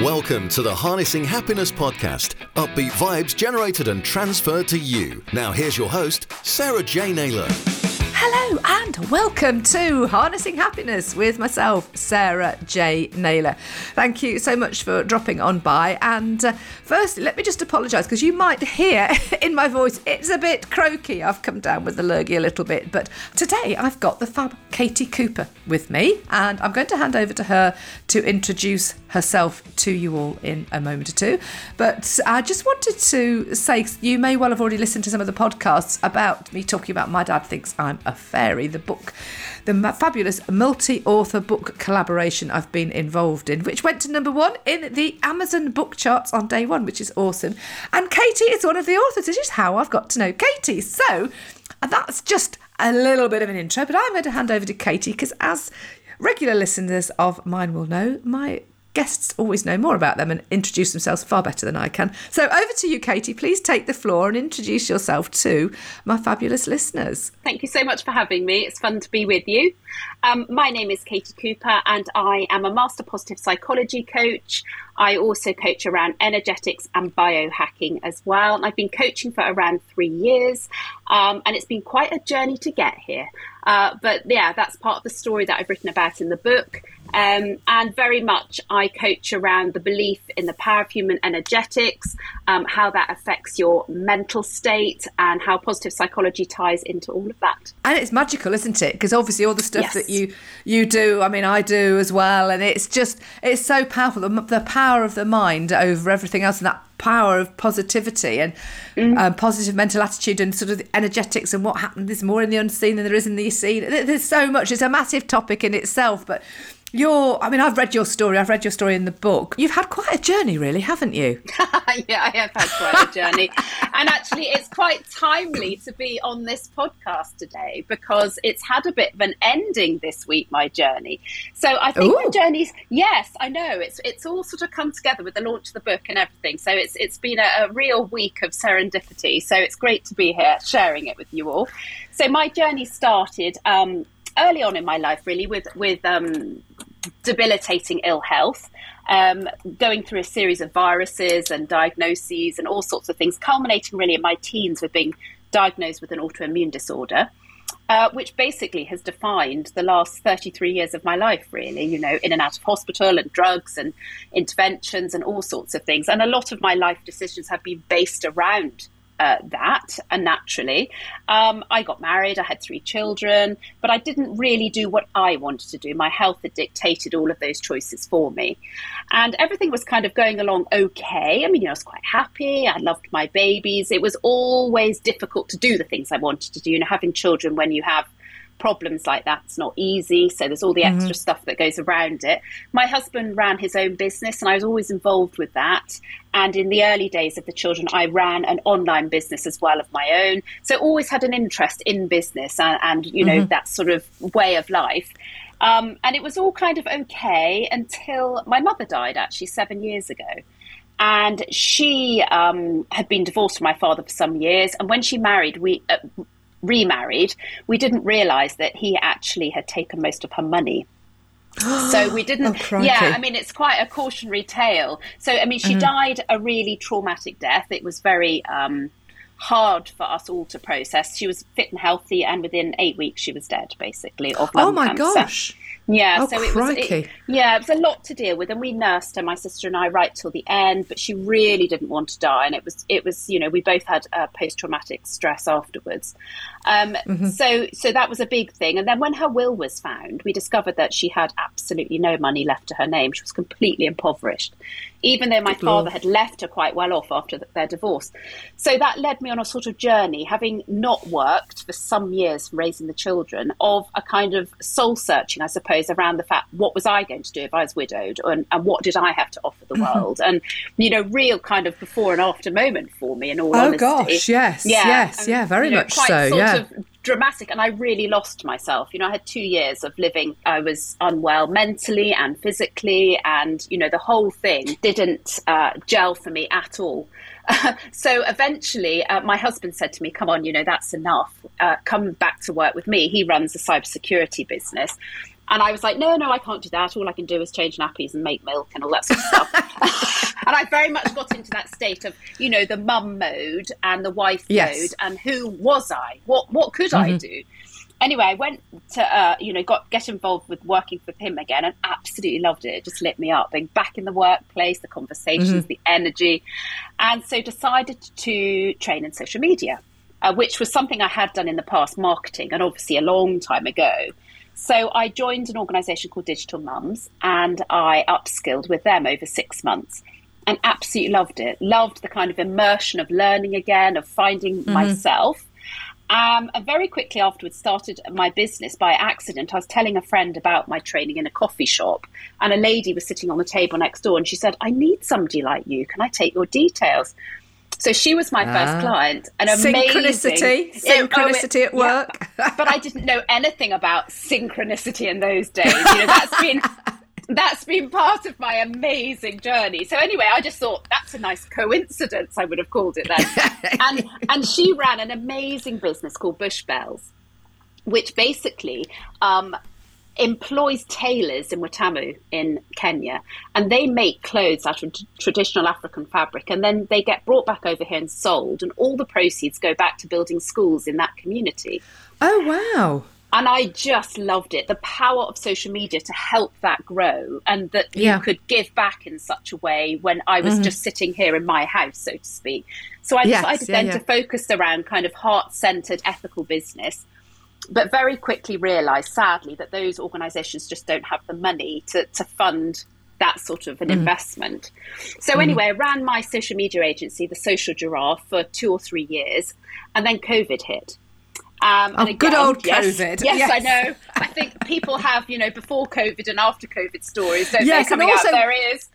Welcome to the Harnessing Happiness podcast. Upbeat vibes generated and transferred to you. Now, here's your host, Sarah J. Naylor. Hello and welcome to Harnessing Happiness with myself, Sarah J. Naylor. Thank you so much for dropping on by. And uh, firstly, let me just apologise because you might hear in my voice it's a bit croaky. I've come down with the lurgy a little bit, but today I've got the fab Katie Cooper with me, and I'm going to hand over to her to introduce herself to you all in a moment or two. But I just wanted to say you may well have already listened to some of the podcasts about me talking about My Dad Thinks I'm a Fairy, the book, the fabulous multi author book collaboration I've been involved in, which went to number one in the Amazon book charts on day one, which is awesome. And Katie is one of the authors, which is how I've got to know Katie. So that's just a little bit of an intro, but I'm going to hand over to Katie because, as regular listeners of mine will know, my guests always know more about them and introduce themselves far better than I can. So over to you, Katie. Please take the floor and introduce yourself to my fabulous listeners. Thank you so much for having me. It's fun to be with you. Um, my name is Katie Cooper, and I am a master positive psychology coach. I also coach around energetics and biohacking as well. And I've been coaching for around three years, um, and it's been quite a journey to get here. Uh, but yeah, that's part of the story that I've written about in the book. Um, and very much, I coach around the belief in the power of human energetics, um, how that affects your mental state, and how positive psychology ties into all of that. And it's magical, isn't it? Because obviously, all the stuff yes. that you you do, I mean, I do as well, and it's just it's so powerful. The, the power of the mind over everything else, and that power of positivity and mm. um, positive mental attitude and sort of the energetics and what happens. There's more in the unseen than there is in the seen. There's so much. It's a massive topic in itself, but your, I mean, I've read your story. I've read your story in the book. You've had quite a journey, really, haven't you? yeah, I have had quite a journey. and actually, it's quite timely to be on this podcast today because it's had a bit of an ending this week, my journey. So I think Ooh. my journey's, yes, I know. It's it's all sort of come together with the launch of the book and everything. So it's it's been a, a real week of serendipity. So it's great to be here sharing it with you all. So my journey started um, early on in my life, really, with with um, debilitating ill health, um, going through a series of viruses and diagnoses and all sorts of things, culminating really in my teens with being diagnosed with an autoimmune disorder. Uh, which basically has defined the last 33 years of my life, really, you know, in and out of hospital and drugs and interventions and all sorts of things. And a lot of my life decisions have been based around uh, that and naturally. Um, I got married, I had three children, but I didn't really do what I wanted to do. My health had dictated all of those choices for me. And everything was kind of going along okay. I mean, you know, I was quite happy. I loved my babies. It was always difficult to do the things I wanted to do. You know, having children when you have problems like that's not easy. So there's all the extra mm-hmm. stuff that goes around it. My husband ran his own business and I was always involved with that. And in the early days of the children, I ran an online business as well of my own. So always had an interest in business and, and you know, mm-hmm. that sort of way of life. Um, and it was all kind of okay until my mother died actually seven years ago. And she um, had been divorced from my father for some years. And when she married, we uh, remarried, we didn't realize that he actually had taken most of her money. so we didn't oh, yeah i mean it's quite a cautionary tale so i mean she mm. died a really traumatic death it was very um, hard for us all to process she was fit and healthy and within eight weeks she was dead basically of lung oh my cancer. gosh yeah, oh, so it was it, yeah, it was a lot to deal with, and we nursed her, my sister and I, right till the end. But she really didn't want to die, and it was it was you know we both had uh, post traumatic stress afterwards. Um, mm-hmm. So so that was a big thing. And then when her will was found, we discovered that she had absolutely no money left to her name. She was completely impoverished even though my Good father Lord. had left her quite well off after their divorce. So that led me on a sort of journey, having not worked for some years raising the children, of a kind of soul searching, I suppose, around the fact what was I going to do if I was widowed and, and what did I have to offer the mm-hmm. world? and, you know, real kind of before and after moment for me in all oh, honesty. Oh, gosh, yes, yeah, yes, and, yeah, very you know, much so, yeah dramatic and I really lost myself. You know, I had two years of living, I was unwell mentally and physically, and, you know, the whole thing didn't uh, gel for me at all. so eventually, uh, my husband said to me, Come on, you know, that's enough. Uh, come back to work with me. He runs a cybersecurity business. And I was like, no, no, I can't do that. All I can do is change nappies and make milk and all that sort of stuff. and I very much got into that state of, you know, the mum mode and the wife yes. mode and who was I? What what could mm-hmm. I do? Anyway, I went to, uh, you know, got get involved with working for him again and absolutely loved it. It just lit me up, being back in the workplace, the conversations, mm-hmm. the energy. And so decided to train in social media, uh, which was something I had done in the past, marketing, and obviously a long time ago. So I joined an organisation called Digital Mums and I upskilled with them over six months and absolutely loved it. Loved the kind of immersion of learning again, of finding mm-hmm. myself. Um, and very quickly afterwards, started my business by accident. I was telling a friend about my training in a coffee shop, and a lady was sitting on the table next door, and she said, "I need somebody like you. Can I take your details?" So she was my first ah. client. An synchronicity, amazing synchronicity it, at work. Yeah, but I didn't know anything about synchronicity in those days. You know, that's been that's been part of my amazing journey. So anyway, I just thought that's a nice coincidence. I would have called it then. and and she ran an amazing business called Bush Bells, which basically um, employs tailors in Watamu in Kenya, and they make clothes out of traditional African fabric, and then they get brought back over here and sold, and all the proceeds go back to building schools in that community. Oh wow! And I just loved it. The power of social media to help that grow, and that yeah. you could give back in such a way when I was mm-hmm. just sitting here in my house, so to speak. So I yes, decided yeah, then yeah. to focus around kind of heart centered ethical business but very quickly realised, sadly, that those organisations just don't have the money to, to fund that sort of an mm. investment. So mm. anyway, I ran my social media agency, the Social Giraffe, for two or three years, and then COVID hit. Um, oh, again, good old yes, COVID. Yes, yes, I know. I think people have, you know, before COVID and after COVID stories. So yes, coming also, out there is.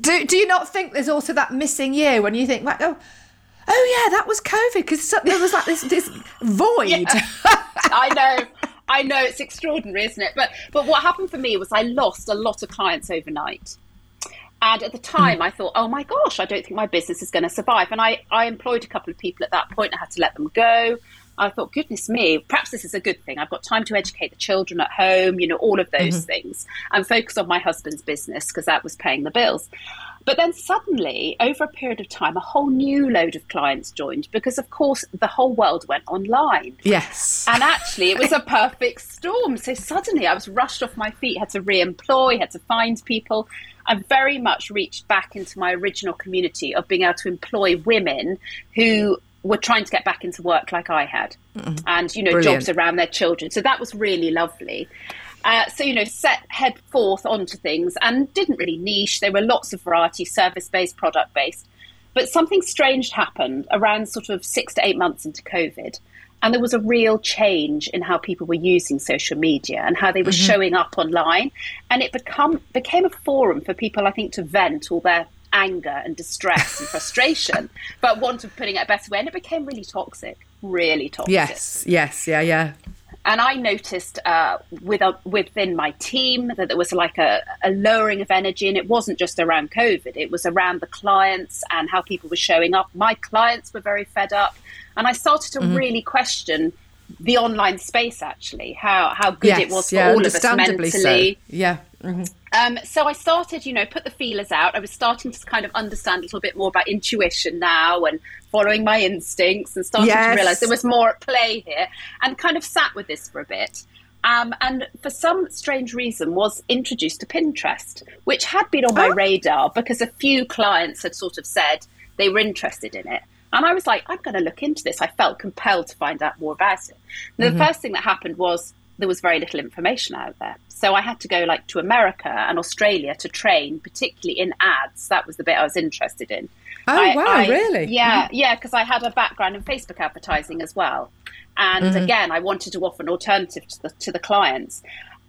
Do, do you not think there's also that missing year when you think, like, oh, oh yeah, that was COVID because there was like this this void. Yeah. I know. I know it's extraordinary, isn't it? But but what happened for me was I lost a lot of clients overnight. And at the time, mm. I thought, oh my gosh, I don't think my business is going to survive. And I, I employed a couple of people at that point. I had to let them go. I thought, goodness me, perhaps this is a good thing. I've got time to educate the children at home, you know, all of those mm-hmm. things, and focus on my husband's business because that was paying the bills. But then suddenly, over a period of time, a whole new load of clients joined because, of course, the whole world went online. Yes. And actually, it was a perfect storm. So suddenly I was rushed off my feet, had to re employ, had to find people. I very much reached back into my original community of being able to employ women who were trying to get back into work like I had, mm-hmm. and you know, Brilliant. jobs around their children. So that was really lovely. Uh, so, you know, set head forth onto things and didn't really niche. There were lots of variety, service based, product based. But something strange happened around sort of six to eight months into COVID. And there was a real change in how people were using social media and how they were mm-hmm. showing up online. And it become, became a forum for people, I think, to vent all their anger and distress and frustration, but want of putting it a better way. And it became really toxic, really toxic. Yes, yes, yeah, yeah. And I noticed uh, with, uh, within my team that there was like a, a, lowering of energy, and it wasn't just around COVID, it was around the clients and how people were showing up. My clients were very fed up, and I started to mm-hmm. really question the online space actually, how, how good yes, it was for yeah, all of us mentally. So. Yeah. Mm-hmm. Um, so I started, you know, put the feelers out. I was starting to kind of understand a little bit more about intuition now and following my instincts and starting yes. to realize there was more at play here and kind of sat with this for a bit. Um, and for some strange reason was introduced to Pinterest, which had been on my oh. radar because a few clients had sort of said they were interested in it. And I was like, I'm going to look into this. I felt compelled to find out more about it. And mm-hmm. the first thing that happened was there was very little information out there. So I had to go like to America and Australia to train, particularly in ads. That was the bit I was interested in. Oh I, wow, I, really? Yeah, yeah, because I had a background in Facebook advertising as well. And mm-hmm. again, I wanted to offer an alternative to the, to the clients.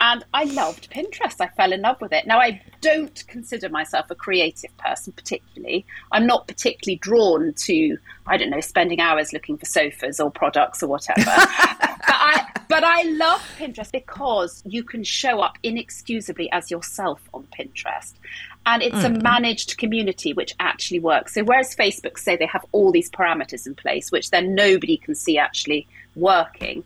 And I loved Pinterest. I fell in love with it. Now, I don't consider myself a creative person particularly. I'm not particularly drawn to, I don't know, spending hours looking for sofas or products or whatever. but, I, but I love Pinterest because you can show up inexcusably as yourself on Pinterest. And it's mm. a managed community which actually works. So, whereas Facebook say they have all these parameters in place, which then nobody can see actually working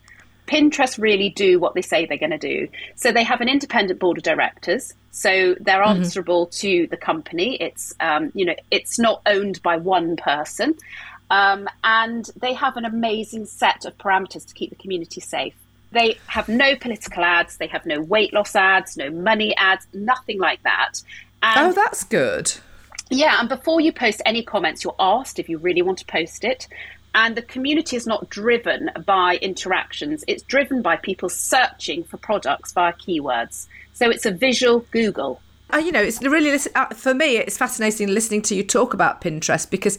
Pinterest really do what they say they're going to do. So they have an independent board of directors. So they're mm-hmm. answerable to the company. It's um, you know it's not owned by one person, um, and they have an amazing set of parameters to keep the community safe. They have no political ads. They have no weight loss ads, no money ads, nothing like that. And oh, that's good. Yeah, and before you post any comments, you're asked if you really want to post it. And the community is not driven by interactions, it's driven by people searching for products via keywords. So it's a visual Google. Uh, you know, it's really uh, for me. It's fascinating listening to you talk about Pinterest because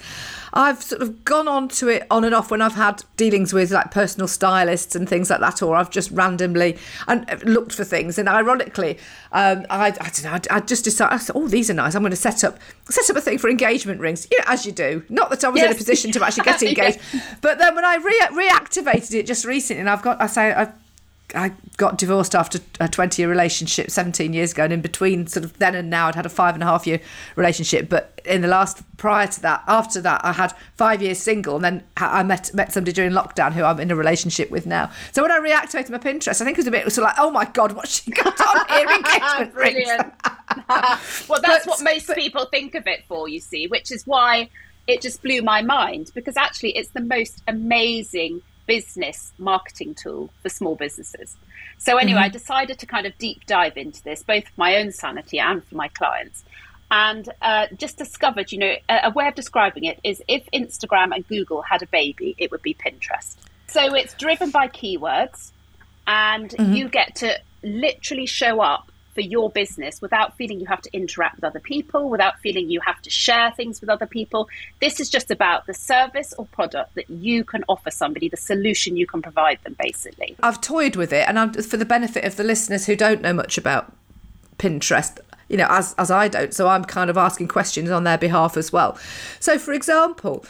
I've sort of gone on to it on and off when I've had dealings with like personal stylists and things like that, or I've just randomly and uh, looked for things. And ironically, um, I, I don't know. I, I just decided, I said, "Oh, these are nice. I'm going to set up set up a thing for engagement rings." You know, as you do. Not that I was yes. in a position to actually get engaged, but then when I re- reactivated it just recently, and I've got, I say, I've I got divorced after a 20 year relationship 17 years ago. And in between sort of then and now, I'd had a five and a half year relationship. But in the last, prior to that, after that, I had five years single. And then I met, met somebody during lockdown who I'm in a relationship with now. So when I reactivated my Pinterest, I think it was a bit sort of like, oh my God, what's she got on here? Engagement Brilliant. well, that's but, what most but, people think of it for, you see, which is why it just blew my mind because actually it's the most amazing business marketing tool for small businesses. So, anyway, mm-hmm. I decided to kind of deep dive into this, both for my own sanity and for my clients. And uh, just discovered, you know, a, a way of describing it is if Instagram and Google had a baby, it would be Pinterest. So it's driven by keywords, and mm-hmm. you get to literally show up for your business without feeling you have to interact with other people, without feeling you have to share things with other people. This is just about the service or product that you can offer somebody, the solution you can provide them, basically. I've toyed with it, and I'm, for the benefit of the listeners who don't know much about Pinterest, you know, as, as I don't, so I'm kind of asking questions on their behalf as well. So, for example,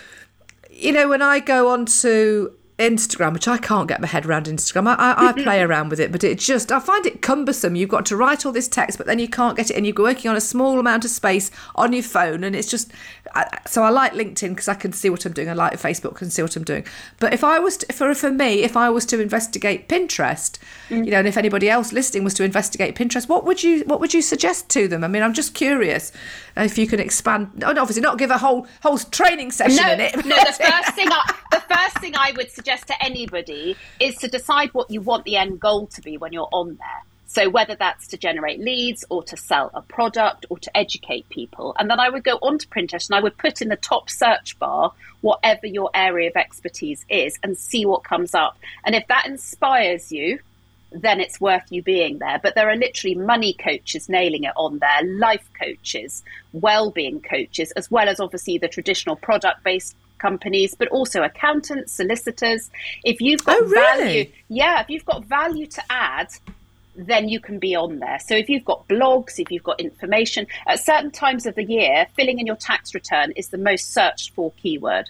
you know, when I go on to Instagram, which I can't get my head around Instagram. I, I, I, play around with it, but it just, I find it cumbersome. You've got to write all this text, but then you can't get it, and you're working on a small amount of space on your phone, and it's just, I, so I like LinkedIn because I can see what I'm doing. I like Facebook and see what I'm doing. But if I was, to, for, for me, if I was to investigate Pinterest, mm. you know, and if anybody else listening was to investigate Pinterest, what would you, what would you suggest to them? I mean, I'm just curious if you can expand, oh, obviously not give a whole, whole training session no, in it. No, the first thing I, the first thing I would suggest suggest to anybody is to decide what you want the end goal to be when you're on there. So whether that's to generate leads or to sell a product or to educate people. And then I would go onto Pinterest and I would put in the top search bar whatever your area of expertise is and see what comes up. And if that inspires you, then it's worth you being there. But there are literally money coaches nailing it on there, life coaches, well-being coaches, as well as obviously the traditional product-based companies, but also accountants, solicitors. If you've got oh, really? value, yeah, if you've got value to add, then you can be on there. So if you've got blogs, if you've got information, at certain times of the year, filling in your tax return is the most searched for keyword.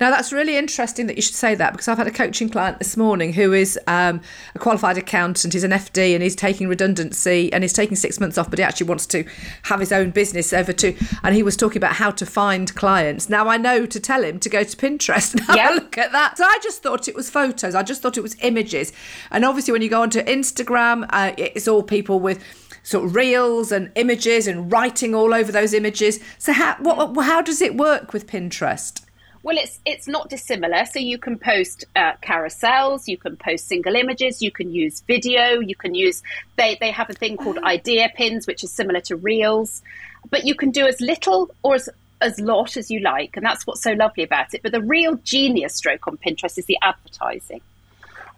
Now, that's really interesting that you should say that because I've had a coaching client this morning who is um, a qualified accountant. He's an FD and he's taking redundancy and he's taking six months off, but he actually wants to have his own business over to. And he was talking about how to find clients. Now, I know to tell him to go to Pinterest and have yep. a look at that. So I just thought it was photos, I just thought it was images. And obviously, when you go onto Instagram, uh, it's all people with sort of reels and images and writing all over those images. So how what, how does it work with Pinterest? Well, it's it's not dissimilar. So you can post uh, carousels, you can post single images, you can use video, you can use they they have a thing called idea pins, which is similar to reels, but you can do as little or as as lot as you like, and that's what's so lovely about it. But the real genius stroke on Pinterest is the advertising.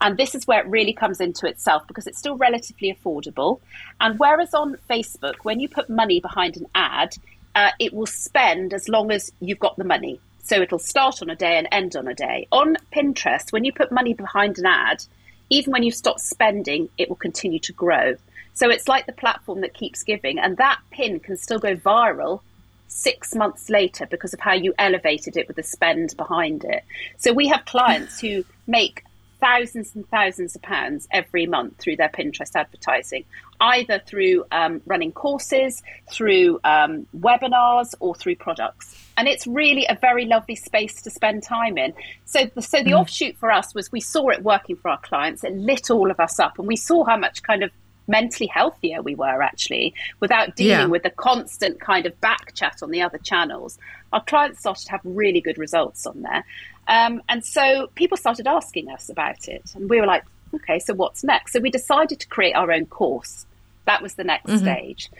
And this is where it really comes into itself because it's still relatively affordable. And whereas on Facebook, when you put money behind an ad, uh, it will spend as long as you've got the money. So it'll start on a day and end on a day. On Pinterest, when you put money behind an ad, even when you stop spending, it will continue to grow. So it's like the platform that keeps giving, and that pin can still go viral six months later because of how you elevated it with the spend behind it. So we have clients who make thousands and thousands of pounds every month through their Pinterest advertising, either through um, running courses, through um, webinars, or through products. And it's really a very lovely space to spend time in. So, the, so the mm. offshoot for us was we saw it working for our clients. It lit all of us up, and we saw how much kind of mentally healthier we were actually without dealing yeah. with the constant kind of back chat on the other channels. Our clients started to have really good results on there. Um, and so people started asking us about it. And we were like, okay, so what's next? So we decided to create our own course. That was the next mm-hmm. stage.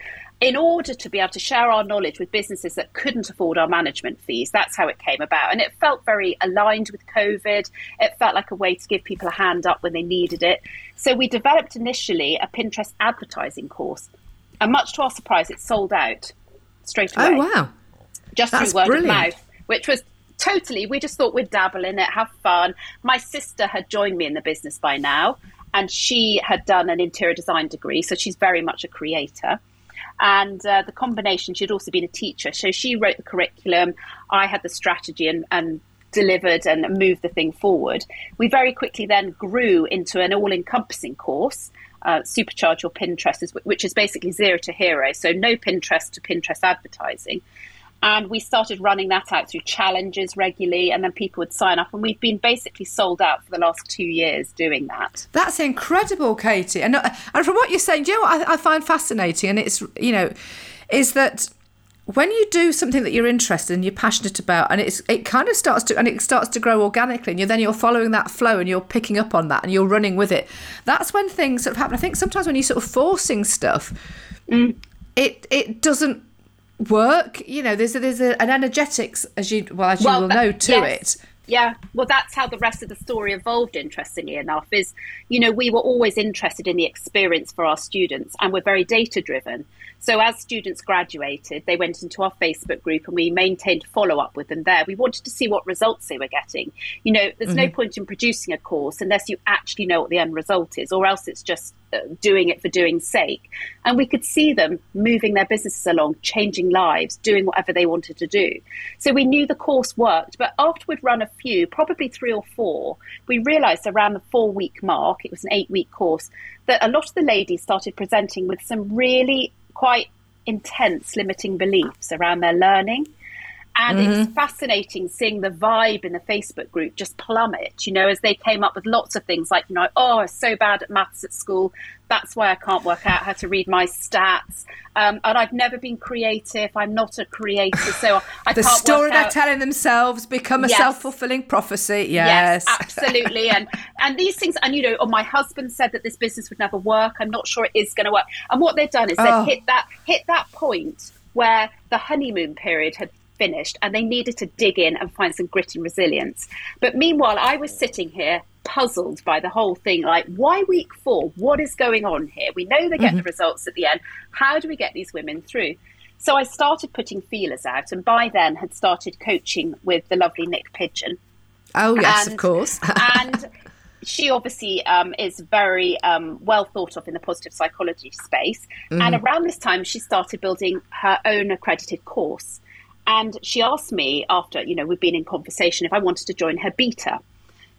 In order to be able to share our knowledge with businesses that couldn't afford our management fees, that's how it came about. And it felt very aligned with COVID. It felt like a way to give people a hand up when they needed it. So we developed initially a Pinterest advertising course. And much to our surprise, it sold out straight oh, away. Oh, wow. Just that's through word brilliant. of mouth, which was totally. We just thought we'd dabble in it, have fun. My sister had joined me in the business by now, and she had done an interior design degree, so she's very much a creator. And uh, the combination, she'd also been a teacher, so she wrote the curriculum. I had the strategy and, and delivered and moved the thing forward. We very quickly then grew into an all encompassing course. Uh, supercharge your Pinterest, which is basically zero to hero. So no Pinterest to Pinterest advertising. And we started running that out through challenges regularly, and then people would sign up. And we've been basically sold out for the last two years doing that. That's incredible, Katie. And, uh, and from what you're saying, do you know what I, I find fascinating? And it's, you know, is that when you do something that you're interested in, you're passionate about, and it's it kind of starts to and it starts to grow organically, and you then you're following that flow and you're picking up on that and you're running with it. That's when things sort of happen. I think sometimes when you're sort of forcing stuff, mm. it it doesn't work. You know, there's a, there's a, an energetics as you well as you well, will know to yes. it. Yeah, well, that's how the rest of the story evolved. Interestingly enough, is you know we were always interested in the experience for our students, and we're very data driven. So as students graduated, they went into our Facebook group and we maintained follow up with them there. We wanted to see what results they were getting. You know, there's mm-hmm. no point in producing a course unless you actually know what the end result is, or else it's just doing it for doing's sake. And we could see them moving their businesses along, changing lives, doing whatever they wanted to do. So we knew the course worked. But after we'd run a few, probably three or four, we realized around the four week mark, it was an eight week course, that a lot of the ladies started presenting with some really quite intense limiting beliefs around their learning. And mm-hmm. it's fascinating seeing the vibe in the Facebook group just plummet, you know, as they came up with lots of things like, you know, oh, I'm so bad at maths at school. That's why I can't work out how to read my stats. Um, and I've never been creative. I'm not a creator. So I the can't story they're out. telling themselves become a yes. self fulfilling prophecy. Yes. yes absolutely. and, and these things, and, you know, oh, my husband said that this business would never work. I'm not sure it is going to work. And what they've done is oh. they've hit that, hit that point where the honeymoon period had finished and they needed to dig in and find some grit and resilience. But meanwhile, I was sitting here puzzled by the whole thing like, why week four? What is going on here? We know they get mm-hmm. the results at the end. How do we get these women through? So I started putting feelers out, and by then had started coaching with the lovely Nick Pigeon. Oh, yes, and, of course. and she obviously um, is very um, well thought of in the positive psychology space. Mm. And around this time, she started building her own accredited course. And she asked me after, you know, we've been in conversation if I wanted to join her beta.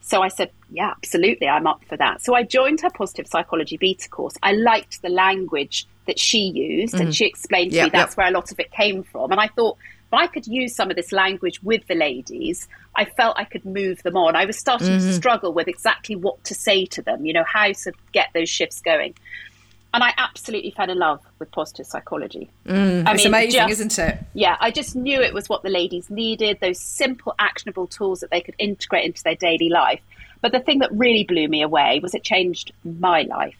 So I said, yeah, absolutely, I'm up for that. So I joined her positive psychology beta course. I liked the language that she used, mm-hmm. and she explained to yep, me that's yep. where a lot of it came from. And I thought, if I could use some of this language with the ladies, I felt I could move them on. I was starting mm-hmm. to struggle with exactly what to say to them, you know, how to get those shifts going and I absolutely fell in love with positive psychology. Mm, I mean, amazing, just, isn't it? Yeah, I just knew it was what the ladies needed those simple, actionable tools that they could integrate into their daily life. But the thing that really blew me away was it changed my life.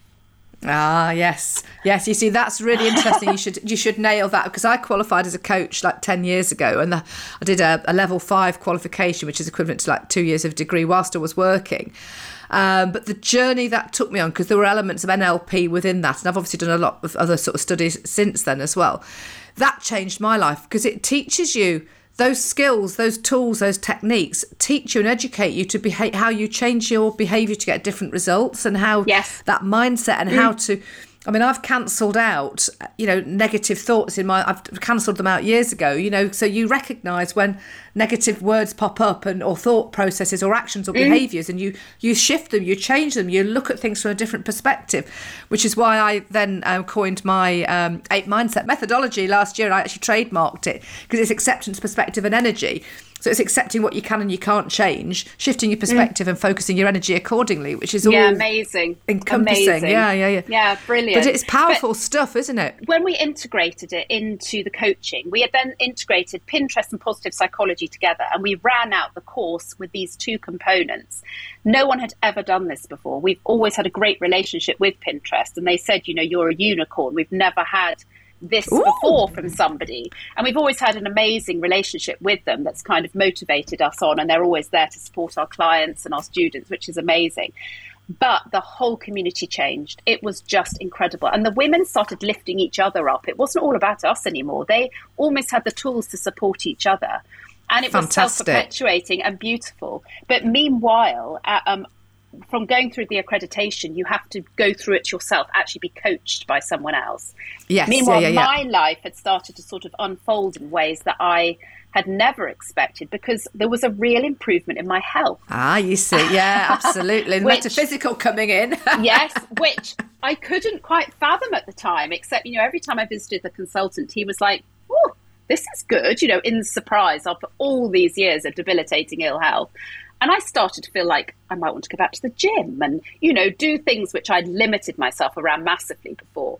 Ah, yes, yes. You see, that's really interesting. you should you should nail that because I qualified as a coach like ten years ago, and the, I did a, a level five qualification, which is equivalent to like two years of degree whilst I was working. Um, but the journey that took me on, because there were elements of NLP within that, and I've obviously done a lot of other sort of studies since then as well, that changed my life because it teaches you those skills, those tools, those techniques teach you and educate you to behave how you change your behavior to get different results and how yes. that mindset and mm. how to I mean, I've cancelled out, you know, negative thoughts in my. I've cancelled them out years ago. You know, so you recognise when negative words pop up and or thought processes or actions or mm. behaviours, and you you shift them, you change them, you look at things from a different perspective, which is why I then um, coined my um, eight mindset methodology last year. And I actually trademarked it because it's acceptance, perspective, and energy. So it's accepting what you can and you can't change, shifting your mm. perspective mm. and focusing your energy accordingly, which is all yeah, amazing, encompassing. Amazing. Yeah, yeah, yeah, yeah, brilliant. But it's powerful but stuff, isn't it? When we integrated it into the coaching, we had then integrated Pinterest and positive psychology together, and we ran out the course with these two components. No one had ever done this before. We've always had a great relationship with Pinterest, and they said, you know, you're a unicorn. We've never had this Ooh. before from somebody. And we've always had an amazing relationship with them that's kind of motivated us on, and they're always there to support our clients and our students, which is amazing. But the whole community changed. It was just incredible. And the women started lifting each other up. It wasn't all about us anymore. They almost had the tools to support each other. And it Fantastic. was self perpetuating and beautiful. But meanwhile, uh, um, from going through the accreditation, you have to go through it yourself, actually be coached by someone else. Yes. Meanwhile, yeah, yeah, yeah. my life had started to sort of unfold in ways that I had never expected because there was a real improvement in my health. Ah, you see, yeah, absolutely. which, metaphysical coming in. yes, which I couldn't quite fathom at the time, except, you know, every time I visited the consultant, he was like, oh, this is good, you know, in surprise after all these years of debilitating ill health. And I started to feel like I might want to go back to the gym and, you know, do things which I'd limited myself around massively before.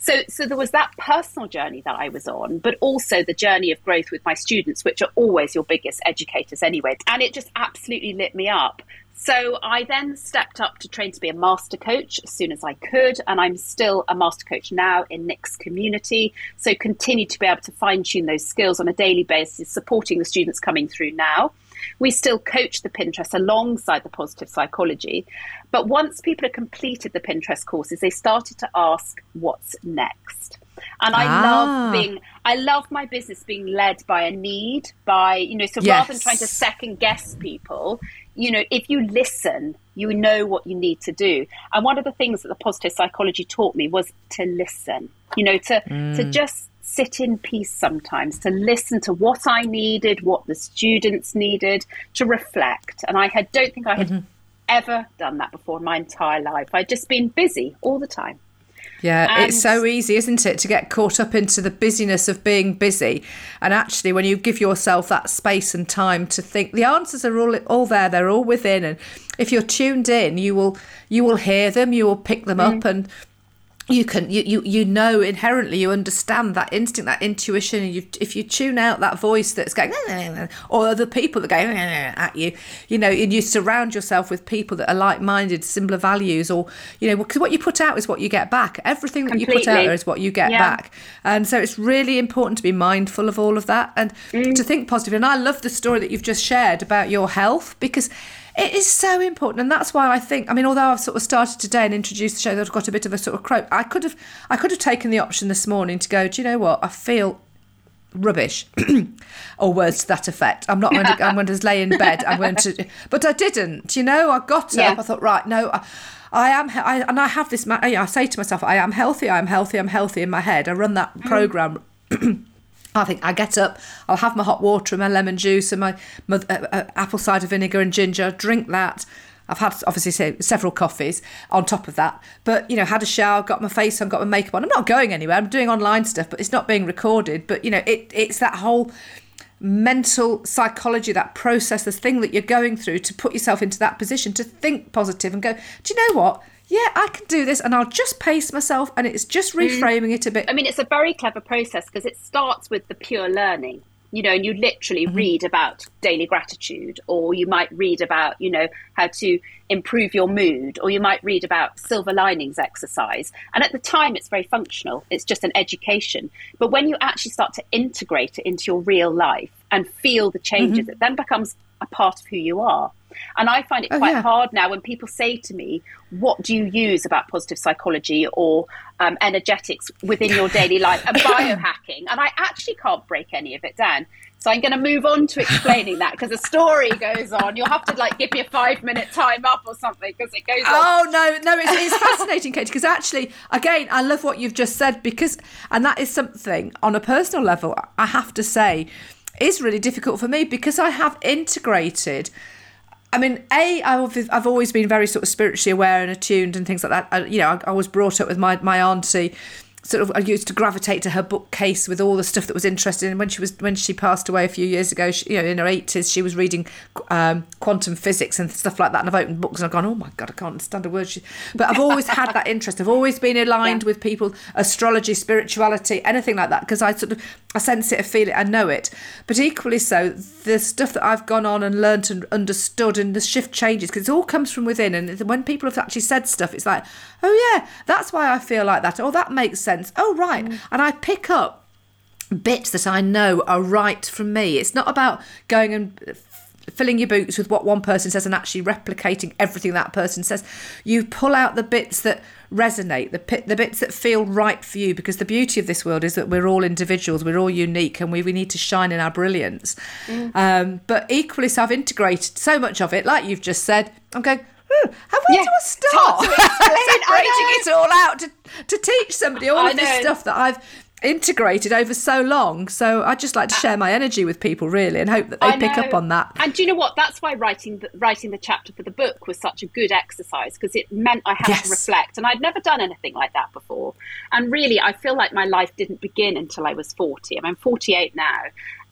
So, so there was that personal journey that I was on, but also the journey of growth with my students, which are always your biggest educators anyway. And it just absolutely lit me up. So I then stepped up to train to be a master coach as soon as I could, and I'm still a master coach now in Nick's community. So continue to be able to fine tune those skills on a daily basis, supporting the students coming through now. We still coach the Pinterest alongside the positive psychology. But once people have completed the Pinterest courses, they started to ask, what's next? And I ah. love being, I love my business being led by a need, by, you know, so yes. rather than trying to second guess people, you know, if you listen, you know what you need to do. And one of the things that the positive psychology taught me was to listen, you know, to, mm. to just sit in peace sometimes, to listen to what I needed, what the students needed, to reflect. And I had, don't think I had mm-hmm. ever done that before in my entire life. I'd just been busy all the time. Yeah, and it's so easy, isn't it, to get caught up into the busyness of being busy. And actually, when you give yourself that space and time to think, the answers are all all there. They're all within. And if you're tuned in, you will you will hear them. You will pick them mm. up and you can you, you you know inherently you understand that instinct that intuition and you if you tune out that voice that's going or other people that go at you you know and you surround yourself with people that are like-minded similar values or you know because what you put out is what you get back everything that Completely. you put out is what you get yeah. back and so it's really important to be mindful of all of that and mm. to think positive and I love the story that you've just shared about your health because it is so important, and that's why I think. I mean, although I've sort of started today and introduced the show that I've got a bit of a sort of croak, I could have, I could have taken the option this morning to go. Do you know what? I feel rubbish, or words to that effect. I'm not going to. I'm going to lay in bed. I'm going to, but I didn't. You know, I got yeah. up. I thought, right, no. I, I am, I, and I have this. I say to myself, I am healthy. I am healthy. I'm healthy in my head. I run that mm. I think I get up, I'll have my hot water and my lemon juice and my, my uh, uh, apple cider vinegar and ginger, drink that. I've had obviously several coffees on top of that, but you know, had a shower, got my face on, got my makeup on. I'm not going anywhere. I'm doing online stuff, but it's not being recorded. But you know, it, it's that whole mental psychology, that process, the thing that you're going through to put yourself into that position to think positive and go, do you know what? yeah, I can do this, and I'll just pace myself, and it's just mm. reframing mm. it a bit. I mean, it's a very clever process because it starts with the pure learning, you know, and you literally mm-hmm. read about daily gratitude, or you might read about, you know, how to improve your mood, or you might read about silver linings exercise. And at the time, it's very functional, it's just an education. But when you actually start to integrate it into your real life and feel the changes, mm-hmm. it then becomes a part of who you are. And I find it oh, quite yeah. hard now when people say to me, What do you use about positive psychology or um, energetics within your daily life and biohacking? And I actually can't break any of it down. So I'm going to move on to explaining that because the story goes on. You'll have to like give me a five minute time up or something because it goes on. Oh no, no, it's, it's fascinating, Kate. Because actually, again, I love what you've just said because, and that is something on a personal level. I have to say, is really difficult for me because I have integrated. I mean, a I've I've always been very sort of spiritually aware and attuned and things like that. I, you know, I, I was brought up with my my auntie sort of I used to gravitate to her bookcase with all the stuff that was interesting. And when she was when she passed away a few years ago, she, you know, in her eighties, she was reading um, quantum physics and stuff like that. And I've opened books and I've gone, oh my god, I can't understand a word. She, but I've always had that interest. I've always been aligned yeah. with people, astrology, spirituality, anything like that, because I sort of I sense it, I feel it, I know it. But equally so, the stuff that I've gone on and learnt and understood, and the shift changes because it all comes from within. And when people have actually said stuff, it's like, oh yeah, that's why I feel like that. Oh, that makes sense. Oh right, mm. and I pick up bits that I know are right from me. It's not about going and filling your boots with what one person says and actually replicating everything that person says. You pull out the bits that resonate, the the bits that feel right for you, because the beauty of this world is that we're all individuals, we're all unique, and we, we need to shine in our brilliance. Mm. Um, but equally, so I've integrated so much of it, like you've just said. I'm going, hmm, where yeah, do I start? Separating it all out to, to teach somebody all I of know. this stuff that I've integrated over so long. So I'd just like to share my energy with people, really, and hope that they pick up on that. And do you know what? That's why writing the, writing the chapter for the book was such a good exercise because it meant I had yes. to reflect, and I'd never done anything like that before. And really, I feel like my life didn't begin until I was forty. I'm 48 now,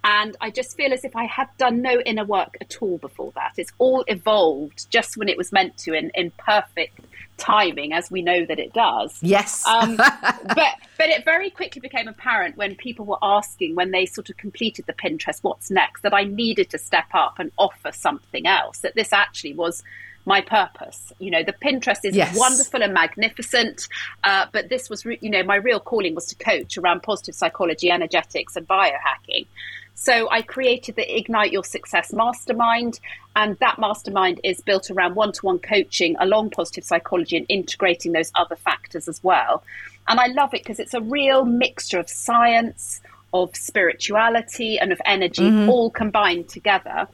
and I just feel as if I had done no inner work at all before that. It's all evolved just when it was meant to in, in perfect timing, as we know that it does. Yes. um, but but it very quickly became apparent when people were asking, when they sort of completed the Pinterest, what's next, that I needed to step up and offer something else. That this actually was my purpose. You know, the Pinterest is yes. wonderful and magnificent, uh, but this was, re- you know, my real calling was to coach around positive psychology, energetics, and biohacking. So I created the Ignite Your Success Mastermind, and that mastermind is built around one to one coaching along positive psychology and integrating those other factors as well. And I love it because it's a real mixture of science, of spirituality, and of energy mm-hmm. all combined together.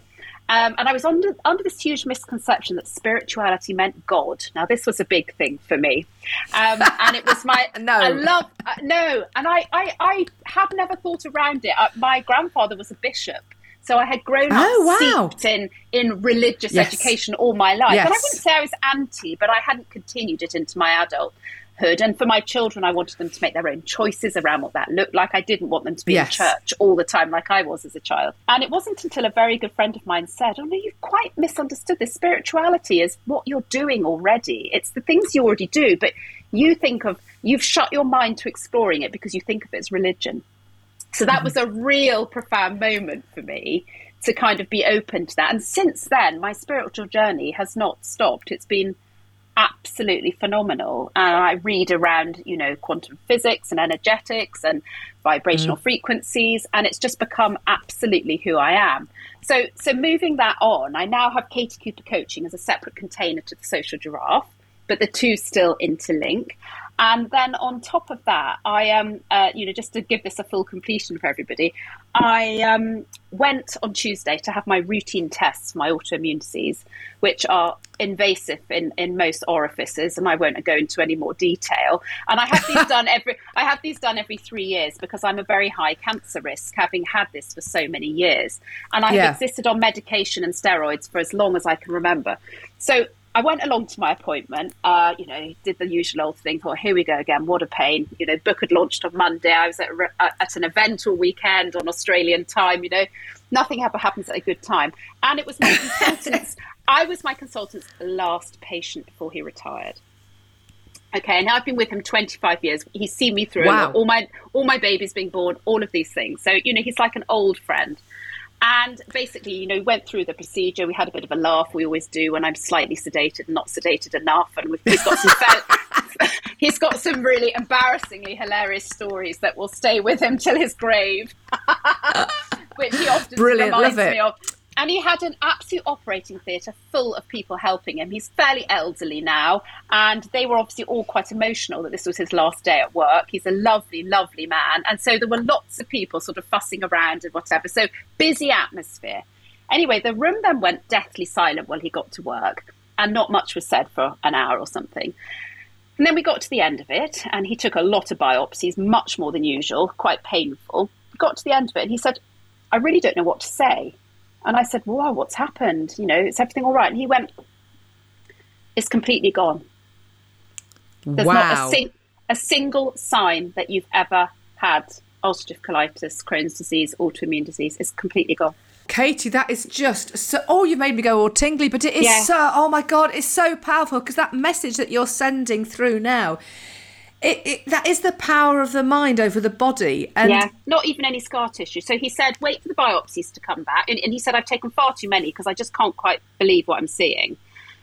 Um, and I was under under this huge misconception that spirituality meant God. Now, this was a big thing for me, um, and it was my no. I love uh, no, and I, I I have never thought around it. Uh, my grandfather was a bishop, so I had grown up oh, wow. steeped in in religious yes. education all my life. Yes. And I wouldn't say I was anti, but I hadn't continued it into my adult and for my children, I wanted them to make their own choices around what that looked like. I didn't want them to be yes. in church all the time like I was as a child. And it wasn't until a very good friend of mine said, Oh, no, you've quite misunderstood this. Spirituality is what you're doing already. It's the things you already do, but you think of, you've shut your mind to exploring it because you think of it as religion. So that was a real profound moment for me to kind of be open to that. And since then, my spiritual journey has not stopped. It's been absolutely phenomenal. And I read around, you know, quantum physics and energetics and vibrational mm. frequencies, and it's just become absolutely who I am. So, so moving that on, I now have Katie Cooper Coaching as a separate container to the Social Giraffe, but the two still interlink. And then on top of that, I am, um, uh, you know, just to give this a full completion for everybody, I um, went on Tuesday to have my routine tests for my autoimmune disease, which are invasive in, in most orifices, and I won't go into any more detail. And I have these done every I have these done every three years because I'm a very high cancer risk, having had this for so many years, and I have yeah. existed on medication and steroids for as long as I can remember. So I went along to my appointment, uh, you know, did the usual old thing, thought, here we go again, what a pain. You know, book had launched on Monday. I was at, uh, at an event all weekend on Australian time, you know, nothing ever happens at a good time. And it was my consultant's, I was my consultant's last patient before he retired. Okay, and I've been with him 25 years. He's seen me through wow. all my all my babies being born, all of these things. So you know, he's like an old friend. And basically, you know, went through the procedure. We had a bit of a laugh. We always do when I'm slightly sedated and not sedated enough. And he's got some he's got some really embarrassingly hilarious stories that will stay with him till his grave, which he often Brilliant, reminds me of. And he had an absolute operating theatre full of people helping him. He's fairly elderly now, and they were obviously all quite emotional that this was his last day at work. He's a lovely, lovely man. And so there were lots of people sort of fussing around and whatever. So busy atmosphere. Anyway, the room then went deathly silent while he got to work, and not much was said for an hour or something. And then we got to the end of it, and he took a lot of biopsies, much more than usual, quite painful. Got to the end of it, and he said, I really don't know what to say. And I said, Wow, what's happened? You know, is everything all right? And he went, It's completely gone. There's wow. not a, sing- a single sign that you've ever had ulcerative colitis, Crohn's disease, autoimmune disease. It's completely gone. Katie, that is just so. Oh, you made me go all tingly, but it is yeah. so. Oh my god, it's so powerful because that message that you're sending through now, it, it, that is the power of the mind over the body. And yeah, not even any scar tissue. So he said, wait for the biopsies to come back, and, and he said, I've taken far too many because I just can't quite believe what I'm seeing.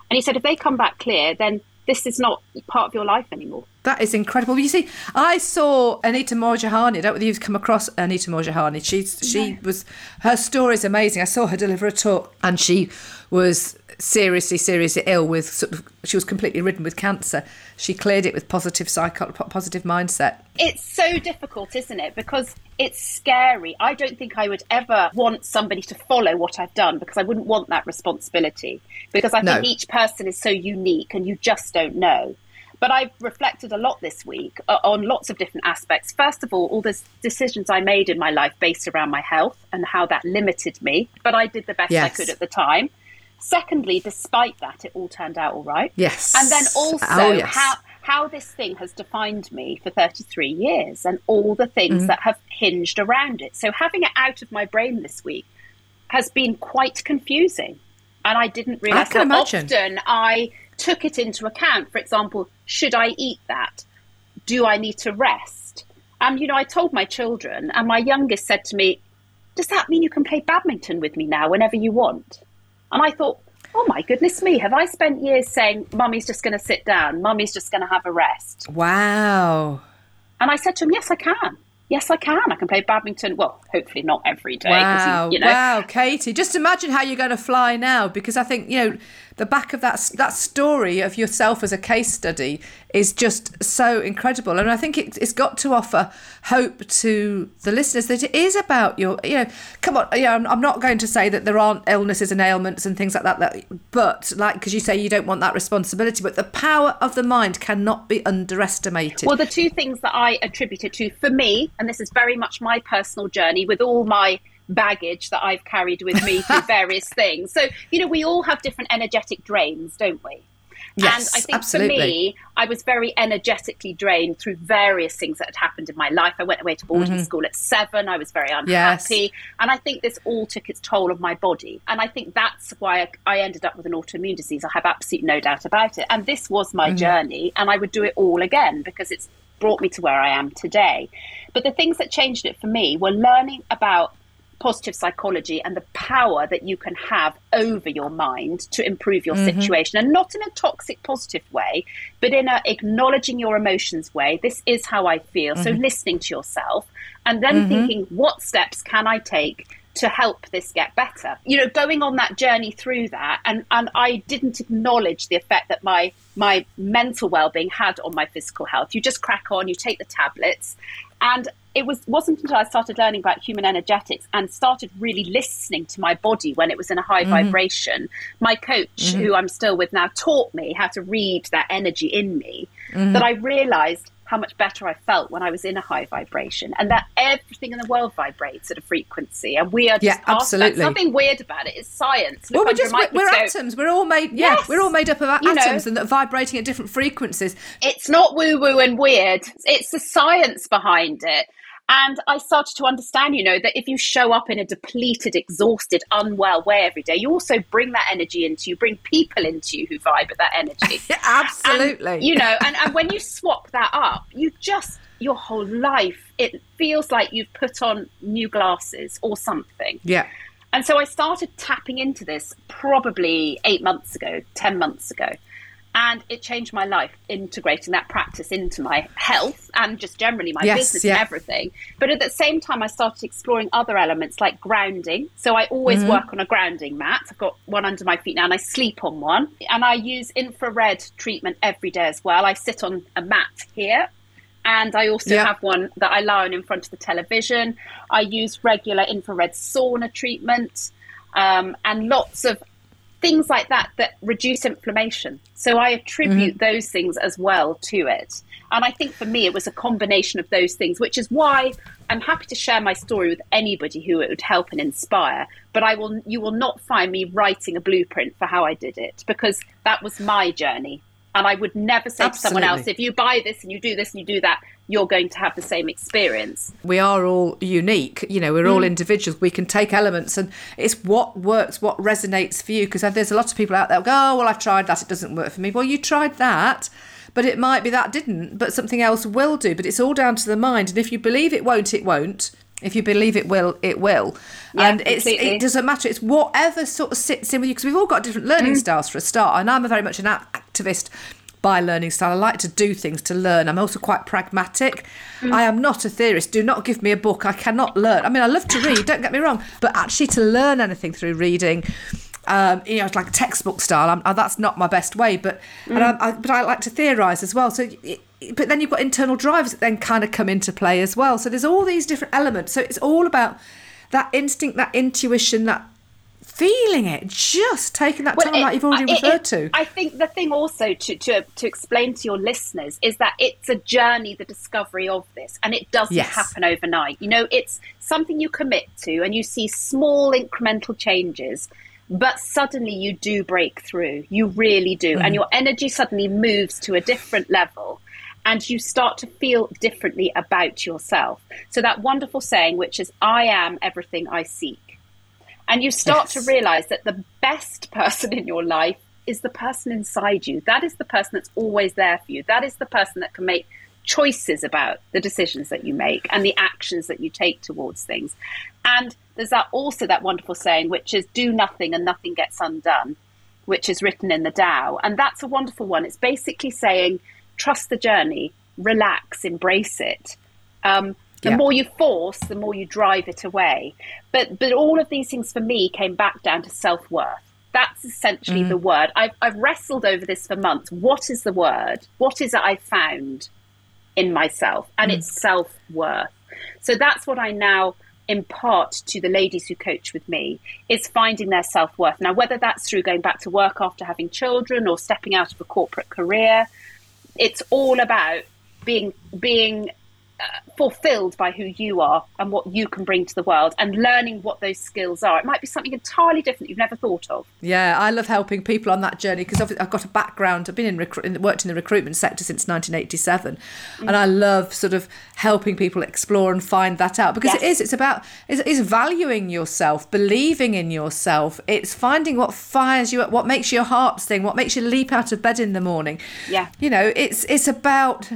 And he said, if they come back clear, then this is not part of your life anymore. That is incredible. You see, I saw Anita Moorjani. I don't know whether you've come across Anita Moorjani. She's she no. was her story is amazing. I saw her deliver a talk, and she was seriously, seriously ill with sort of. She was completely ridden with cancer. She cleared it with positive psycho, positive mindset. It's so difficult, isn't it? Because it's scary. I don't think I would ever want somebody to follow what I've done because I wouldn't want that responsibility. Because I think each person is so unique, and you just don't know. But I've reflected a lot this week uh, on lots of different aspects. First of all, all the decisions I made in my life based around my health and how that limited me. But I did the best yes. I could at the time. Secondly, despite that, it all turned out all right. Yes. And then also oh, yes. how how this thing has defined me for 33 years and all the things mm. that have hinged around it. So having it out of my brain this week has been quite confusing. And I didn't realize how imagine. often I took it into account. For example, should I eat that? Do I need to rest? And, you know, I told my children, and my youngest said to me, Does that mean you can play badminton with me now whenever you want? And I thought, oh my goodness me, have I spent years saying, Mummy's just going to sit down, Mummy's just going to have a rest? Wow. And I said to him, yes, I can. Yes, I can. I can play badminton. Well, hopefully not every day. Wow, you know. wow, Katie. Just imagine how you're going to fly now, because I think you know the back of that that story of yourself as a case study is just so incredible, and I think it, it's got to offer hope to the listeners that it is about your. You know, come on. Yeah, I'm, I'm not going to say that there aren't illnesses and ailments and things like that. That, but like because you say you don't want that responsibility, but the power of the mind cannot be underestimated. Well, the two things that I attribute it to for me, and this is very much my personal journey with all my baggage that I've carried with me through various things. So, you know, we all have different energetic drains, don't we? Yes, and I think absolutely. for me, I was very energetically drained through various things that had happened in my life. I went away to boarding mm-hmm. school at seven. I was very unhappy. Yes. And I think this all took its toll on my body. And I think that's why I ended up with an autoimmune disease. I have absolutely no doubt about it. And this was my mm-hmm. journey. And I would do it all again because it's brought me to where I am today. But the things that changed it for me were learning about positive psychology and the power that you can have over your mind to improve your mm-hmm. situation and not in a toxic positive way but in a acknowledging your emotions way this is how i feel mm-hmm. so listening to yourself and then mm-hmm. thinking what steps can i take to help this get better you know going on that journey through that and and i didn't acknowledge the effect that my my mental well-being had on my physical health you just crack on you take the tablets and it was wasn't until I started learning about human energetics and started really listening to my body when it was in a high mm-hmm. vibration. My coach, mm-hmm. who I'm still with now, taught me how to read that energy in me. Mm-hmm. That I realised how much better I felt when I was in a high vibration, and that everything in the world vibrates at a frequency, and we are just yeah, absolutely. That. nothing weird about it. It's science. Look well, we're just we're, atoms. We're all made. Yeah, yes. we're all made up of atoms know, and that vibrating at different frequencies. It's not woo woo and weird. It's the science behind it. And I started to understand, you know, that if you show up in a depleted, exhausted, unwell way every day, you also bring that energy into you, bring people into you who vibe at that energy. Absolutely. And, you know, and, and when you swap that up, you just, your whole life, it feels like you've put on new glasses or something. Yeah. And so I started tapping into this probably eight months ago, 10 months ago. And it changed my life integrating that practice into my health and just generally my Yes, business yeah. and everything but at the same time i started exploring other elements like grounding so i always Mm-hmm. work on a grounding mat i've got one under my feet now and i sleep on one and i use infrared treatment every day as well i sit on a mat here and I also Yeah. have one that I lie on in front of the television. I use regular infrared sauna treatment um, and lots of things like that that reduce inflammation. So I attribute mm-hmm. those things as well to it. And I think for me, it was a combination of those things, which is why I'm happy to share my story with anybody who it would help and inspire. But I will, you will not find me writing a blueprint for how I did it because that was my journey. And I would never say to someone else, if you buy this and you do this and you do that, you're going to have the same experience. we are all unique you know we're Mm. all individuals we can take elements and it's what works what resonates for you because there's a lot of people out there who go oh well i've tried that it doesn't work for me well you tried that but it might be that didn't but something else will do but it's all down to the mind and if you believe it won't it won't if you believe it will it will Yeah, and it's completely. it doesn't matter it's whatever sort of sits in with you because we've all got different learning Mm. styles for a start and i'm a very much an activist by learning style. I like to do things to learn. I'm also quite pragmatic. Mm. I am not a theorist. Do not give me a book. I cannot learn. I mean, I love to read, don't get me wrong, but actually to learn anything through reading, um, you know, it's like textbook style. I'm, uh, that's not my best way, but and Mm. I, I, but I like to theorise as well. So, it, but then you've got internal drivers that then kind of come into play as well. So there's all these different elements. So it's all about that instinct, that intuition, that feeling it, just taking that Well, time it- like you've already it- referred it- to. I think the thing also to, to to explain to your listeners is that it's a journey, the discovery of this, and it doesn't Yes. happen overnight. You know, it's something you commit to, and you see small incremental changes. But suddenly you do break through. You really do. Mm-hmm. And your energy suddenly moves to a different level and you start to feel differently about yourself. So, that wonderful saying, which is, I am everything I seek. And you start to realize that the best person in your life is the person inside you. That is the person that's always there for you. That is the person that can make choices about the decisions that you make and the actions that you take towards things. And there's that also that wonderful saying, which is do nothing and nothing gets undone, which is written in the Tao. And that's a wonderful one. It's basically saying, trust the journey, relax, embrace it. Um, the Yeah. more you force, the more you drive it away. But but all of these things for me came back down to self worth. That's essentially the mm. word. I've I've wrestled over this for months. What is the word? What is it I found in myself? And mm. it's self worth. So that's what I now impart to the ladies who coach with me is finding their self worth. Now, whether that's through going back to work after having children or stepping out of a corporate career, it's all about being being fulfilled by who you are and what you can bring to the world and learning what those skills are. It might be something entirely different you've never thought of. Yeah, I love helping people on that journey because I've got a background. I've been in, in worked in the recruitment sector since 1987, mm. and I love sort of helping people explore and find that out because it Yes. is. It's about it's, it's valuing yourself, believing in yourself. It's finding what fires you up, what makes your heart sing, what makes you leap out of bed in the morning. Yeah. you know, it's it's about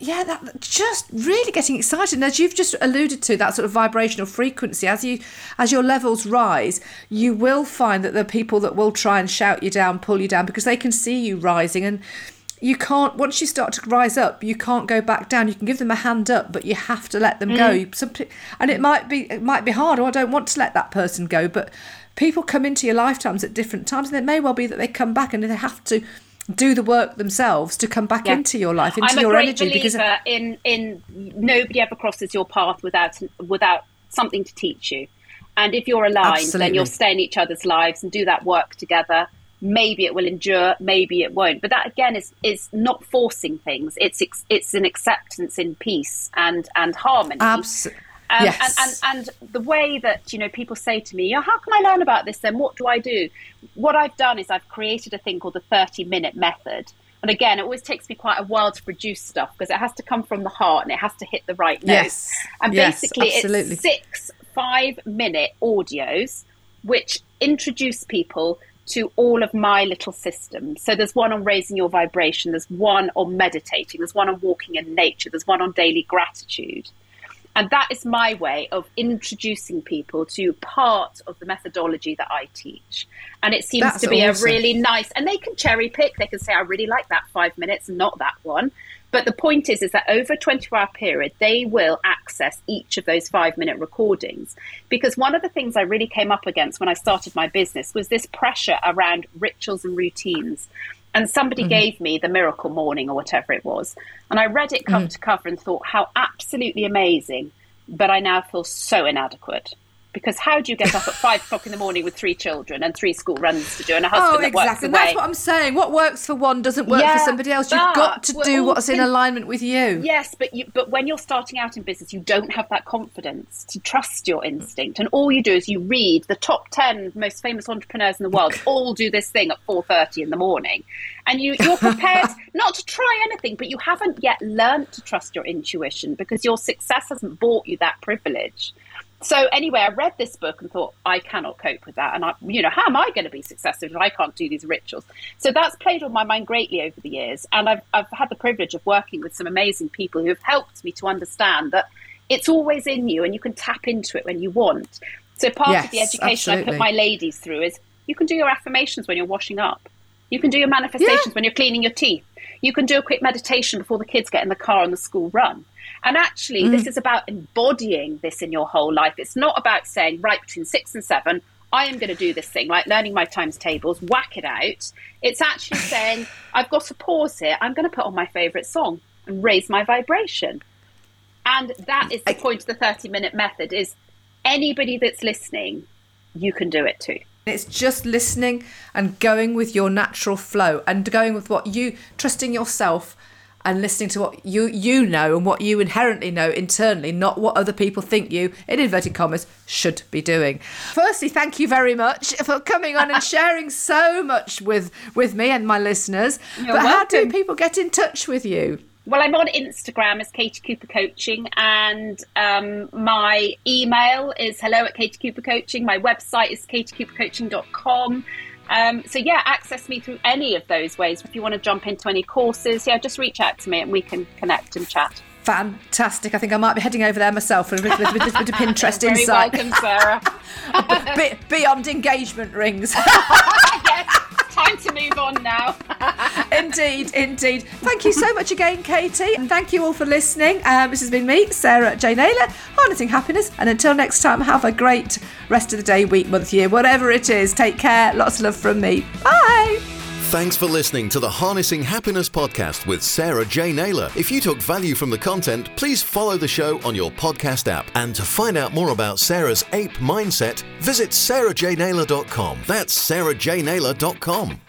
yeah that just really getting excited. And as you've just alluded to that sort of vibrational frequency as you as your levels rise you will find that there are people that will try and shout you down pull you down because they can see you rising. And you can't once you start to rise up you can't go back down. You can give them a hand up but you have to let them go. Mm. Some, pe- and it might be it might be hard or i don't want to let that person go but people come into your lifetimes at different times and it may well be that they come back and they have to do the work themselves to come back Yeah. into your life into I'm a your great energy because in in nobody ever crosses your path without without something to teach you. And if you're aligned, then you'll stay in each other's lives and do that work together. Maybe it will endure, maybe it won't. But that again is is not forcing things. It's it's an acceptance in peace and and harmony. Abs- Um, yes. and, and, and the way that you know people say to me, "Oh, how can I learn about this? Then what do I do? What I've done is I've created a thing called the thirty-minute method. And again, it always takes me quite a while to produce stuff because it has to come from the heart and it has to hit the right notes. Yes. And Yes, basically, absolutely. it's six five-minute audios which introduce people to all of my little systems. So there's one on raising your vibration, there's one on meditating, there's one on walking in nature, there's one on daily gratitude And that is my way of introducing people to part of the methodology that I teach. And it seems That's to be awesome. a really nice, and they can cherry pick. They can say, I really like that five minutes, not that one. But the point is, is that over a 24 hour period, they will access each of those five minute recordings. Because one of the things I really came up against when I started my business was this pressure around rituals and routines. And somebody mm-hmm. gave me the miracle morning or whatever it was. And I read it cover mm-hmm. to cover and thought, how absolutely amazing. But I now feel so inadequate because how do you get up at five o'clock in the morning with three children and three school runs to do and a husband oh, exactly. that works away? That's what I'm saying. What works for one doesn't work yeah, for somebody else. You've got to do what's in alignment with you. Yes, but you, but when you're starting out in business, you don't have that confidence to trust your instinct, and all you do is you read the top ten most famous entrepreneurs in the world all do this thing at four thirty in the morning, and you, you're prepared not to try anything, but you haven't yet learned to trust your intuition because your success hasn't bought you that privilege. So anyway, I read this book and thought I cannot cope with that, and I, you know, how am I going to be successful if I can't do these rituals? So that's played on my mind greatly over the years, and I've I've had the privilege of working with some amazing people who have helped me to understand that it's always in you, and you can tap into it when you want. So part yes, of the education absolutely. I put my ladies through is you can do your affirmations when you're washing up, you can do your manifestations yeah. when you're cleaning your teeth, you can do a quick meditation before the kids get in the car on the school run. And actually, mm. this is about embodying this in your whole life. It's not about saying, right, between six and seven, I am going to do this thing, like learning my times tables, whack it out. It's actually saying, I've got to pause here. I'm going to put on my favourite song and raise my vibration. And that is the point of the 30 minute method is anybody that's listening, you can do it too. It's just listening and going with your natural flow and going with what you, trusting yourself and listening to what you you know and what you inherently know internally, not what other people think you, in inverted commas, should be doing. Firstly, thank you very much for coming on and sharing so much with with me and my listeners. You're but welcome. how do people get in touch with you? Well, I'm on Instagram as Katie Cooper Coaching, and um, my email is hello at Katie Cooper Coaching. My website is katiecoopercoaching.com. Um, so yeah, access me through any of those ways. If you want to jump into any courses, yeah, just reach out to me and we can connect and chat. Fantastic! I think I might be heading over there myself with, with, with, with, a Pinterest Very insight. Welcome, Sarah. beyond engagement rings. yes time to move on now. indeed, indeed. Thank you so much again, Katie. And thank you all for listening. Um, this has been me, Sarah J. Naylor, Harnessing Happiness. And until next time, have a great rest of the day, week, month, year, whatever it is. Take care. Lots of love from me. Bye. Thanks for listening to the Harnessing Happiness podcast with Sarah J. Naylor. If you took value from the content, please follow the show on your podcast app. And to find out more about Sarah's ape mindset, visit sarahjnaylor.com. That's sarahjnaylor.com.